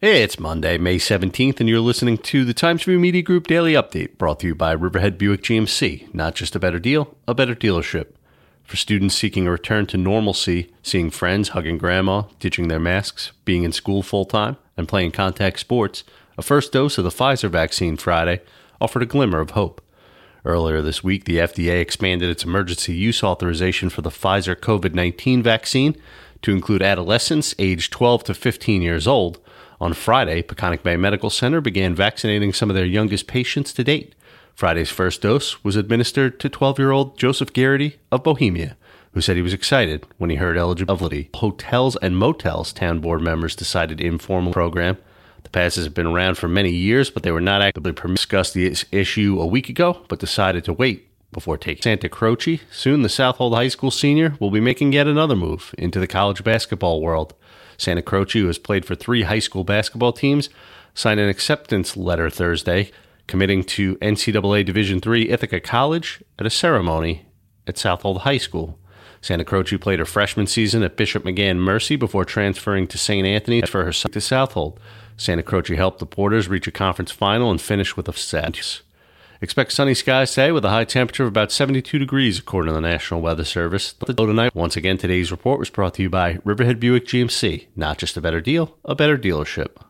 It's Monday, May 17th, and you're listening to the Times Review Media Group Daily Update brought to you by Riverhead Buick GMC. Not just a better deal, a better dealership. For students seeking a return to normalcy, seeing friends, hugging grandma, ditching their masks, being in school full time, and playing contact sports, a first dose of the Pfizer vaccine Friday offered a glimmer of hope. Earlier this week, the FDA expanded its emergency use authorization for the Pfizer COVID 19 vaccine to include adolescents aged 12 to 15 years old on Friday, Peconic Bay Medical Center began vaccinating some of their youngest patients to date. Friday's first dose was administered to 12 year old Joseph Garrity of Bohemia, who said he was excited when he heard eligibility. Hotels and Motels Town Board members decided informal program. The passes have been around for many years, but they were not actively. Discussed the issue a week ago, but decided to wait before taking Santa Croce. Soon, the Southold High School senior will be making yet another move into the college basketball world. Santa Croce, who has played for three high school basketball teams, signed an acceptance letter Thursday, committing to NCAA Division III Ithaca College at a ceremony at Southold High School. Santa Croce played her freshman season at Bishop McGann Mercy before transferring to St. Anthony for her son to Southold. Santa Croce helped the Porters reach a conference final and finish with a set. Expect sunny skies today with a high temperature of about 72 degrees, according to the National Weather Service. The low tonight. Once again, today's report was brought to you by Riverhead Buick GMC. Not just a better deal, a better dealership.